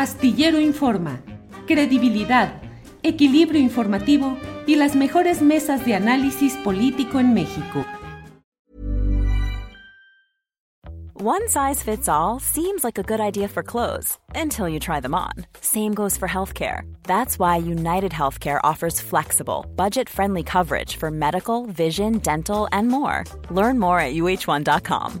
Astillero Informa, credibilidad, equilibrio informativo y las mejores mesas de análisis político en México. One size fits all seems like a good idea for clothes until you try them on. Same goes for healthcare. That's why United Healthcare offers flexible, budget friendly coverage for medical, vision, dental, and more. Learn more at uh1.com.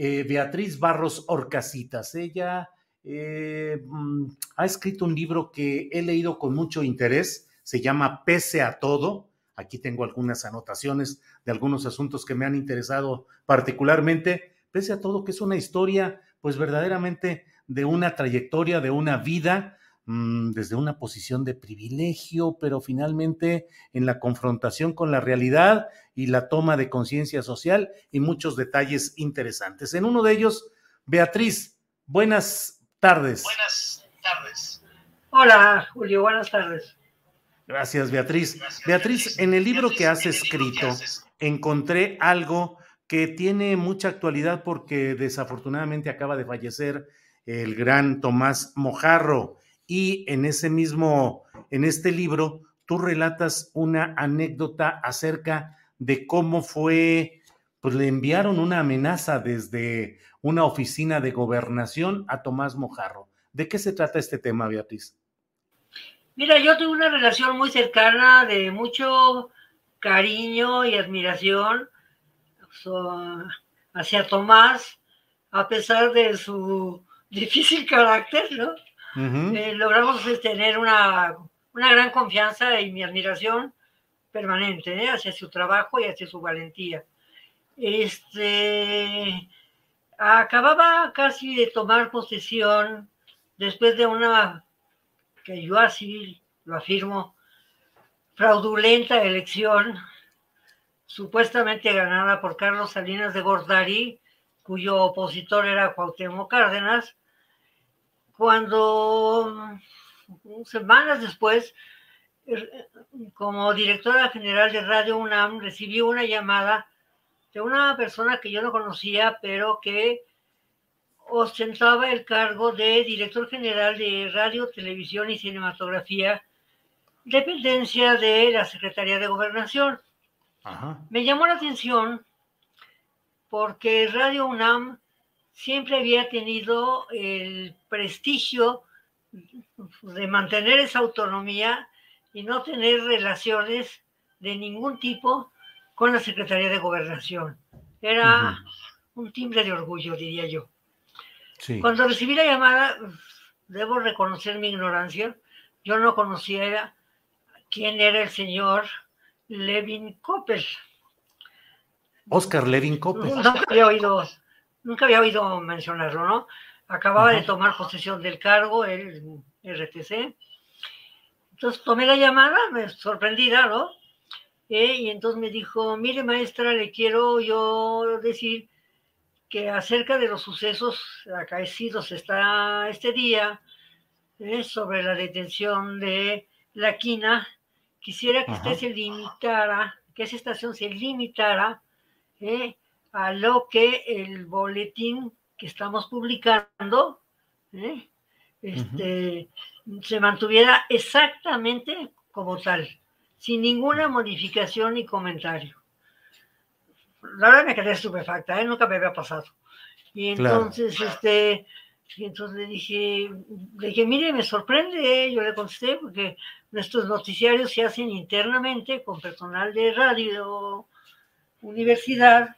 Eh, Beatriz Barros Orcasitas. Ella eh, mm, ha escrito un libro que he leído con mucho interés, se llama Pese a todo. Aquí tengo algunas anotaciones de algunos asuntos que me han interesado particularmente. Pese a todo, que es una historia, pues verdaderamente de una trayectoria, de una vida Mm, desde una posición de privilegio, pero finalmente en la confrontación con la realidad y la toma de conciencia social y muchos detalles interesantes. En uno de ellos, Beatriz, buenas tardes. Buenas tardes. Hola, Julio, buenas tardes. Gracias, Beatriz. Beatriz, en el libro que has escrito, encontré algo que tiene mucha actualidad porque desafortunadamente acaba de fallecer el gran Tomás Mojarro y en ese mismo, en este libro, tú relatas una anécdota acerca de cómo fue, pues le enviaron una amenaza desde una oficina de gobernación a Tomás Mojarro. ¿De qué se trata este tema, Beatriz? Mira, yo tuve una relación muy cercana de mucho cariño y admiración hacia Tomás, a pesar de su difícil carácter, ¿no? Eh, logramos pues, tener una, gran confianza y mi admiración permanente ¿eh? hacia su trabajo y hacia su valentía. Este, acababa casi de tomar posesión después de una, que yo así lo afirmo, fraudulenta elección, supuestamente ganada por Carlos Salinas de Gortari, cuyo opositor era Cuauhtémoc Cárdenas, cuando semanas después, er, como directora general de Radio UNAM, recibí una llamada de una persona que yo no conocía, pero que ostentaba el cargo de director general de Radio, Televisión y Cinematografía, dependencia de la Secretaría de Gobernación. Me llamó la atención porque Radio UNAM siempre había tenido el prestigio de mantener esa autonomía y no tener relaciones de ningún tipo con la Secretaría de Gobernación. Era un timbre de orgullo, diría yo. Cuando recibí la llamada, debo reconocer mi ignorancia. Yo no conocía quién era el señor Levin Coppel. Oscar Levin Coppel. No había oído nunca había oído mencionarlo, ¿no? Acababa de tomar posesión del cargo, el RTC. Entonces tomé la llamada, me sorprendida, ¿no? Eh, y entonces me dijo, mire maestra, le quiero yo decir que acerca de los sucesos acaecidos está este día, eh, sobre la detención de la quina, quisiera que usted se limitara, que esa estación se limitara eh, a lo que el boletín que estamos publicando ¿eh? este, se mantuviera exactamente como tal, sin ninguna modificación ni comentario. La verdad me quedé estupefacta, ¿eh? nunca me había pasado. Y entonces, este, entonces le dije, le dije, mire, me sorprende, ¿eh? yo le contesté, porque nuestros noticiarios se hacen internamente con personal de radio, universidad,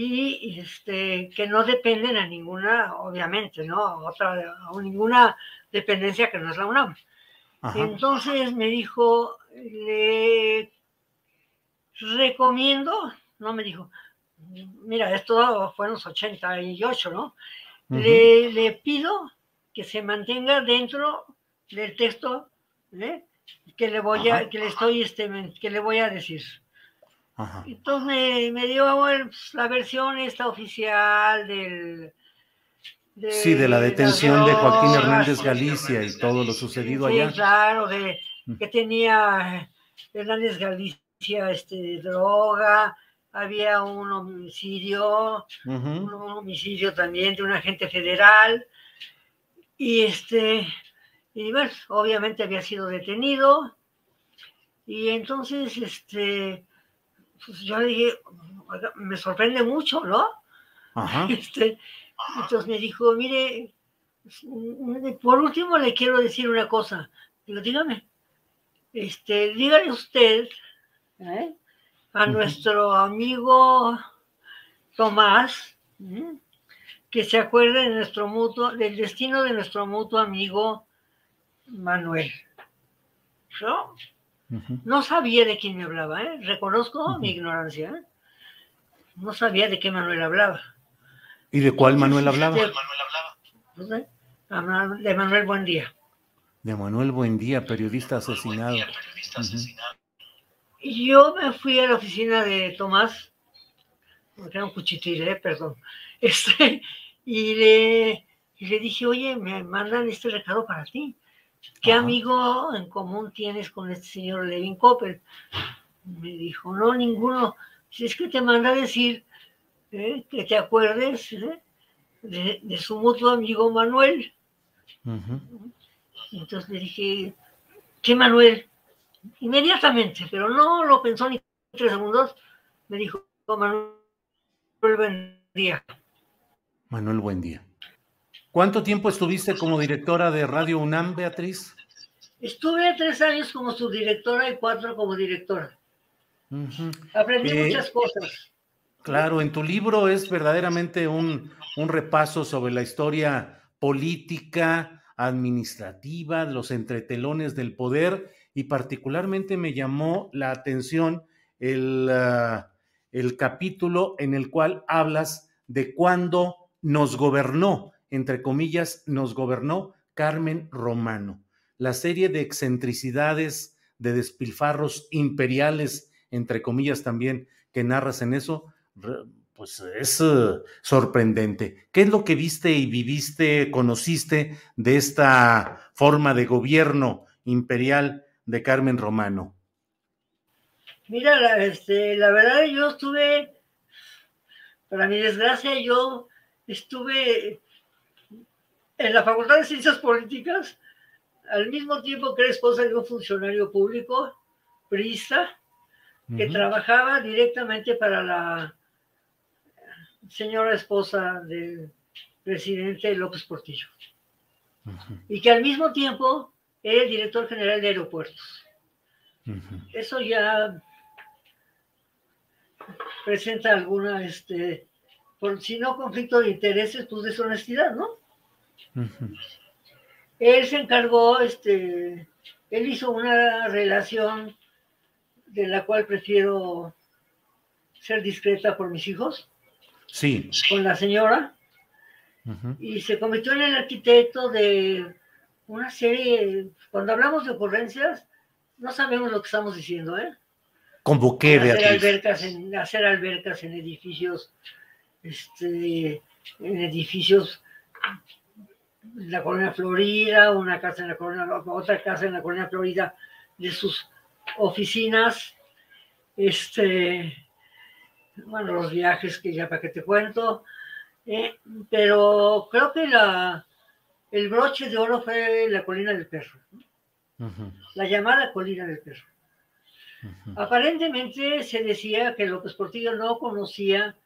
y este, que no dependen a ninguna, obviamente, ¿no? A otra, a ninguna dependencia que no es la UNAM. Entonces me dijo, le recomiendo, no me dijo, mira, esto fue en los 88, ¿no? le, le, pido que se mantenga dentro del texto ¿eh? que le voy a, que le estoy, este, que le voy a decir. Entonces me, me dio pues, la versión esta oficial del... De, sí, de la detención de, Joaquín Hernández Galicia y todo lo sucedido sí, allá. claro, de que tenía Hernández Galicia este, droga, había un homicidio, un homicidio también de un agente federal, y este, y bueno, obviamente había sido detenido, y entonces, este, pues yo dije, me sorprende mucho, ¿no? Este, entonces me dijo, mire, por último le quiero decir una cosa. Digo, dígame, este, dígale usted ¿eh? a nuestro amigo Tomás que se acuerde de nuestro mutuo, del destino de nuestro mutuo amigo Manuel. No sabía de quién me hablaba, ¿eh? reconozco mi ignorancia. ¿eh? No sabía de qué Manuel hablaba. ¿Y de cuál Manuel hablaba? De, Manuel hablaba? de Manuel Buendía. De Manuel Buendía, periodista asesinado. Yo me fui a la oficina de Tomás, porque era un cuchitil, ¿eh? perdón, este, y, le, y le dije, oye, me mandan este recado para ti. ¿Qué amigo en común tienes con este señor Levin Coppel? Me dijo, no, ninguno. Si es que te manda a decir ¿eh? que te acuerdes ¿eh? de, su mutuo amigo Manuel. Entonces le dije, ¿qué Manuel? Inmediatamente, pero no lo pensó ni tres segundos. Me dijo, Manuel buen día. Manuel Buen día. ¿Cuánto tiempo estuviste como directora de Radio UNAM, Beatriz? Estuve tres años como subdirectora y cuatro como directora. Aprendí eh, muchas cosas. Claro, en tu libro es verdaderamente un, un repaso sobre la historia política, administrativa, los entretelones del poder y particularmente me llamó la atención el, ah, el capítulo en el cual hablas de cuándo nos gobernó entre comillas, nos gobernó Carmen Romano. La serie de excentricidades, de despilfarros imperiales, entre comillas también, que narras en eso, pues es eh, sorprendente. ¿Qué es lo que viste y viviste, conociste de esta forma de gobierno imperial de Carmen Romano? Mira, la, este, la verdad yo estuve, para mi desgracia, yo estuve en la Facultad de Ciencias Políticas, al mismo tiempo que era esposa de un funcionario público, priista, que trabajaba directamente para la señora esposa del presidente López Portillo. Y que al mismo tiempo era el director general de aeropuertos. Eso ya presenta alguna, este, por si no conflicto de intereses, pues deshonestidad, ¿no? Él se encargó, este, él hizo una relación de la cual prefiero ser discreta por mis hijos. Sí. Con la señora. Y se convirtió en el arquitecto de una serie, cuando hablamos de ocurrencias, no sabemos lo que estamos diciendo, ¿eh? Convoqué, hacer albercas en Hacer albercas en edificios, este, en edificios la colonia Florida, una casa en la colonia, otra casa en la colonia Florida de sus oficinas, este, bueno, los viajes que ya para que te cuento, eh, pero creo que la, el broche de oro fue la colina del perro, la llamada colina del perro. Aparentemente se decía que López Portillo no conocía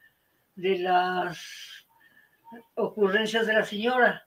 de las ocurrencias de la señora,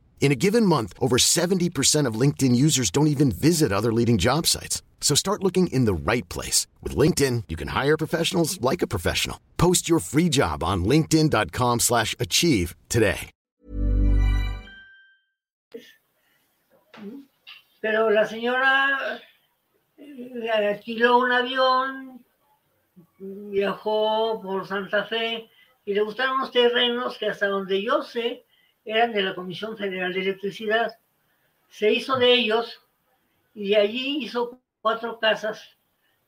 In a given month, over 70% of LinkedIn users don't even visit other leading job sites. So start looking in the right place. With LinkedIn, you can hire professionals like a professional. Post your free job on linkedin.com slash achieve today. Pero la señora eh, alquiló un avión, viajó por Santa Fe y le gustaron unos terrenos que hasta donde yo sé eran de la Comisión Federal de Electricidad. Se hizo de ellos y allí hizo cuatro casas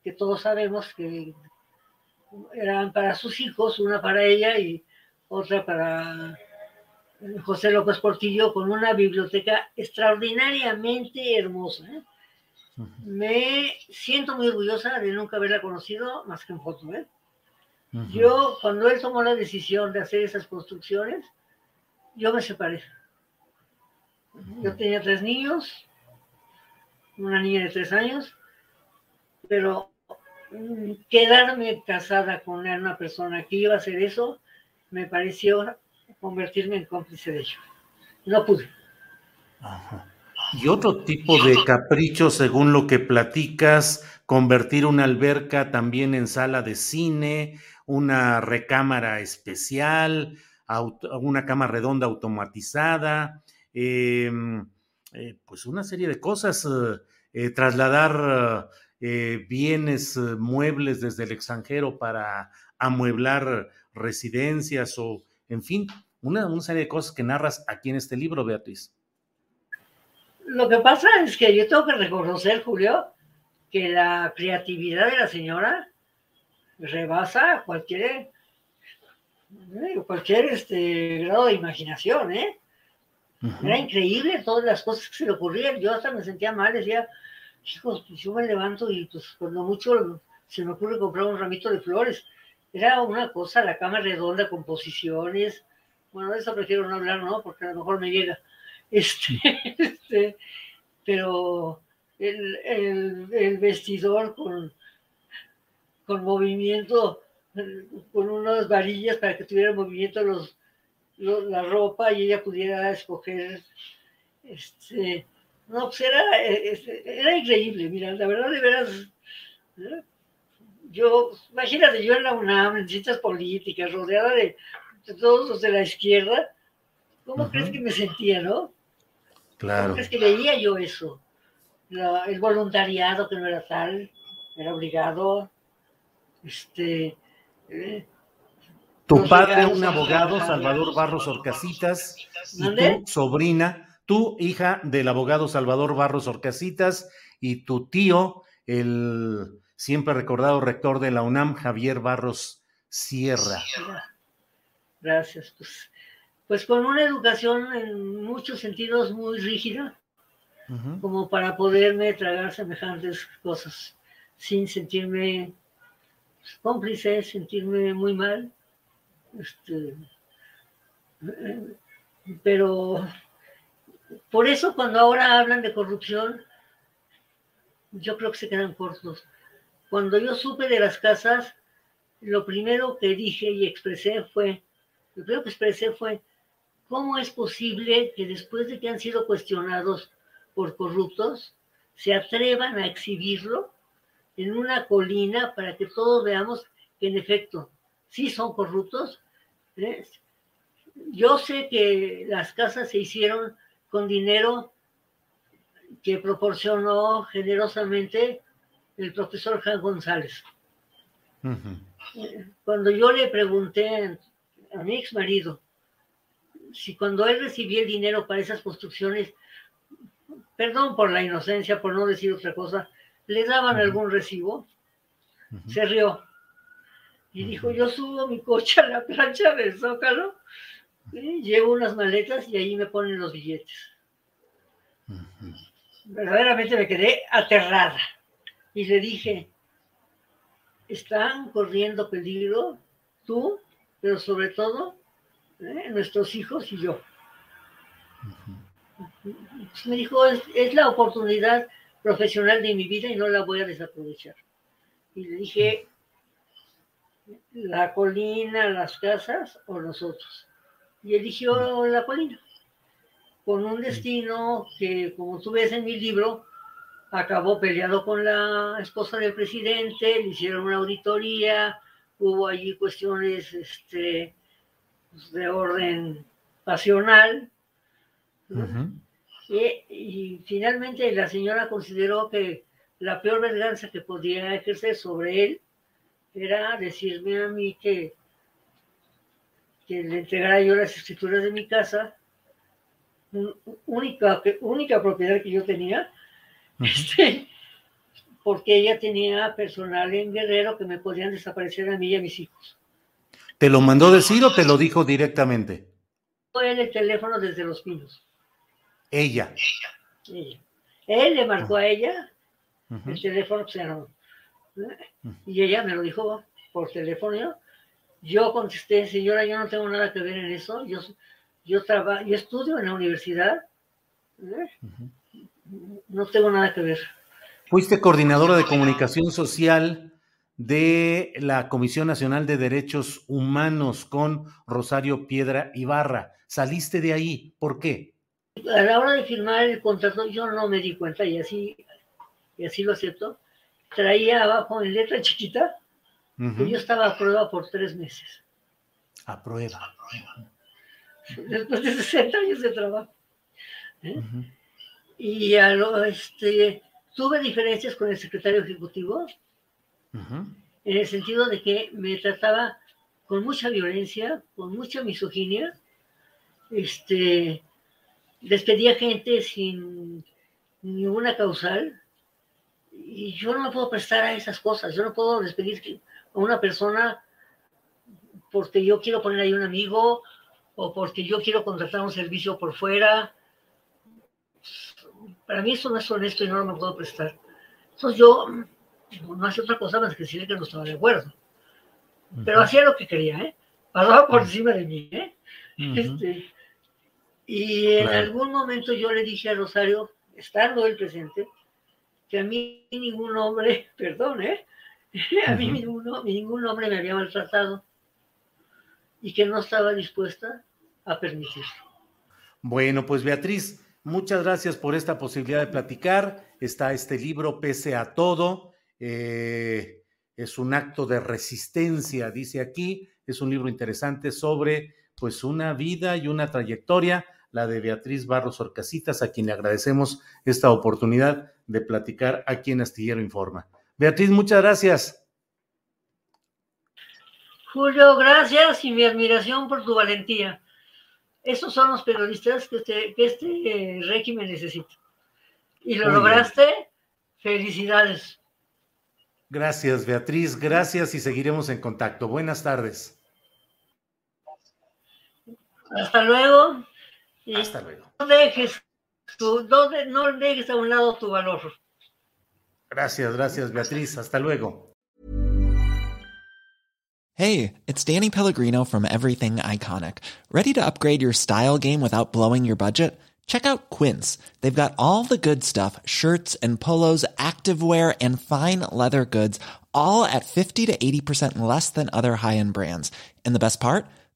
que todos sabemos que eran para sus hijos, una para ella y otra para José López Portillo, con una biblioteca extraordinariamente hermosa. ¿eh? Me siento muy orgullosa de nunca haberla conocido más que en foto. ¿eh? Yo, cuando él tomó la decisión de hacer esas construcciones, yo me separé. Yo tenía tres niños, una niña de tres años, pero mm, quedarme casada con una persona que iba a hacer eso, me pareció convertirme en cómplice de ello. No pude. Y otro tipo de capricho, según lo que platicas, convertir una alberca también en sala de cine, una recámara especial, una cama redonda automatizada, em, eh, pues una serie de cosas, eh, eh, trasladar bienes muebles desde el extranjero para amueblar residencias o, en fin, una, una serie de cosas que narras aquí en este libro, Beatriz. Lo que pasa es que yo tengo que reconocer, Julio, que la creatividad de la señora rebasa cualquier cualquier este, grado de imaginación, ¿eh? Era increíble todas las cosas que se le ocurrían. Yo hasta me sentía mal, decía, chicos, pues yo me levanto y pues cuando mucho se me ocurre comprar un ramito de flores. Era una cosa, la cama redonda con posiciones. Bueno, de eso prefiero no hablar, ¿no? Porque a lo mejor me llega. Este, este pero el, el, el vestidor con, con movimiento con unas varillas para que tuviera movimiento los, la ropa y ella pudiera escoger. Este, no, pues era, era increíble, mira, la verdad de veras. Yo, imagínate, yo en la UNAM, en ciencias políticas, rodeada de, todos los de la izquierda, ¿cómo crees que me sentía, no? Claro. ¿Cómo crees que veía yo eso? el voluntariado que no era tal, era obligado, este, tu padre, un abogado, Salvador Barros Orcasitas, y tu sobrina, tu hija del abogado Salvador Barros Orcasitas, y tu tío, el siempre recordado rector de la UNAM, Javier Barros Sierra. Gracias. Pues, pues con una educación en muchos sentidos muy rígida, como para poderme tragar semejantes cosas sin sentirme cómplice, sentirme muy mal. Este, pero por eso cuando ahora hablan de corrupción, yo creo que se quedan cortos. Cuando yo supe de las casas, lo primero que dije y expresé fue, lo primero que expresé fue, ¿cómo es posible que después de que han sido cuestionados por corruptos, se atrevan a exhibirlo en una colina para que todos veamos que en efecto sí son corruptos. ¿eh? Yo sé que las casas se hicieron con dinero que proporcionó generosamente el profesor Juan González. Cuando yo le pregunté a mi ex marido si cuando él recibía el dinero para esas construcciones, perdón por la inocencia, por no decir otra cosa, le daban algún recibo, se rió y dijo, yo subo mi coche a la plancha del Zócalo, llevo unas maletas y ahí me ponen los billetes. verdaderamente me quedé aterrada. Y le dije, están corriendo peligro tú, pero sobre todo ¿eh? nuestros hijos y yo. Me dijo, es, la oportunidad profesional de mi vida y no la voy a desaprovechar. Y le dije, la colina, las casas o nosotros. Y eligió la colina, con un destino que, como tú ves en mi libro, acabó peleado con la esposa del presidente, le hicieron una auditoría, hubo allí cuestiones este, pues, de orden pasional. Y, finalmente la señora consideró que la peor venganza que podía ejercer sobre él era decirme a mí que, que le entregara yo las escrituras de mi casa, única, única propiedad que yo tenía, este, porque ella tenía personal en Guerrero que me podían desaparecer a mí y a mis hijos. ¿Te lo mandó decir o te lo dijo directamente? Fue en el teléfono desde Los Pinos. Ella. Ella. Él le marcó a ella el teléfono, pues, y ella me lo dijo por teléfono. Yo contesté, señora, yo no tengo nada que ver en eso. Yo, yo, trabajo, yo estudio en la universidad. No tengo nada que ver. Fuiste coordinadora de comunicación social de la Comisión Nacional de Derechos Humanos con Rosario Piedra Ibarra. Saliste de ahí, ¿por qué? A la hora de firmar el contrato yo no me di cuenta y así, y así lo acepto. Traía abajo en letra chiquita que yo estaba a prueba por tres meses. A prueba. Después de 60 años de trabajo. ¿eh? Y a lo, este, tuve diferencias con el secretario ejecutivo en el sentido de que me trataba con mucha violencia, con mucha misoginia, este, despedía gente sin ninguna causal, y yo no me puedo prestar a esas cosas, yo no puedo despedir a una persona porque yo quiero poner ahí un amigo o porque yo quiero contratar un servicio por fuera. Para mí eso no es honesto y no lo me puedo prestar. Entonces yo no hacía otra cosa más que decirle que no estaba de acuerdo. Pero hacía lo que quería, ¿eh? Pasaba por encima de mí, ¿eh? este, y en algún momento yo le dije a Rosario, estando él presente, que a mí ningún hombre, perdón, ¿eh? a mí ningún, ningún hombre me había maltratado y que no estaba dispuesta a permitirlo. Bueno, pues Beatriz, muchas gracias por esta posibilidad de platicar. Está este libro, Pese a todo. Eh, es un acto de resistencia, dice aquí. Es un libro interesante sobre pues una vida y una trayectoria, la de Beatriz Barros Orcasitas, a quien le agradecemos esta oportunidad de platicar aquí en Astillero Informa. Beatriz, muchas gracias. Julio, gracias y mi admiración por tu valentía. Esos son los periodistas que este, que este eh, régimen necesita. Y lo lograste. Felicidades. Gracias, Beatriz. Gracias y seguiremos en contacto. Buenas tardes. Hasta luego. Hasta luego. No dejes, tu, no, no dejes a un lado tu valor. Gracias, gracias, Beatriz. Hasta luego. Hey, it's Danny Pellegrino from Everything Iconic. Ready to upgrade your style game without blowing your budget? Check out Quince. They've got all the good stuff shirts and polos, activewear, and fine leather goods, all at 50 to 80% less than other high end brands. And the best part?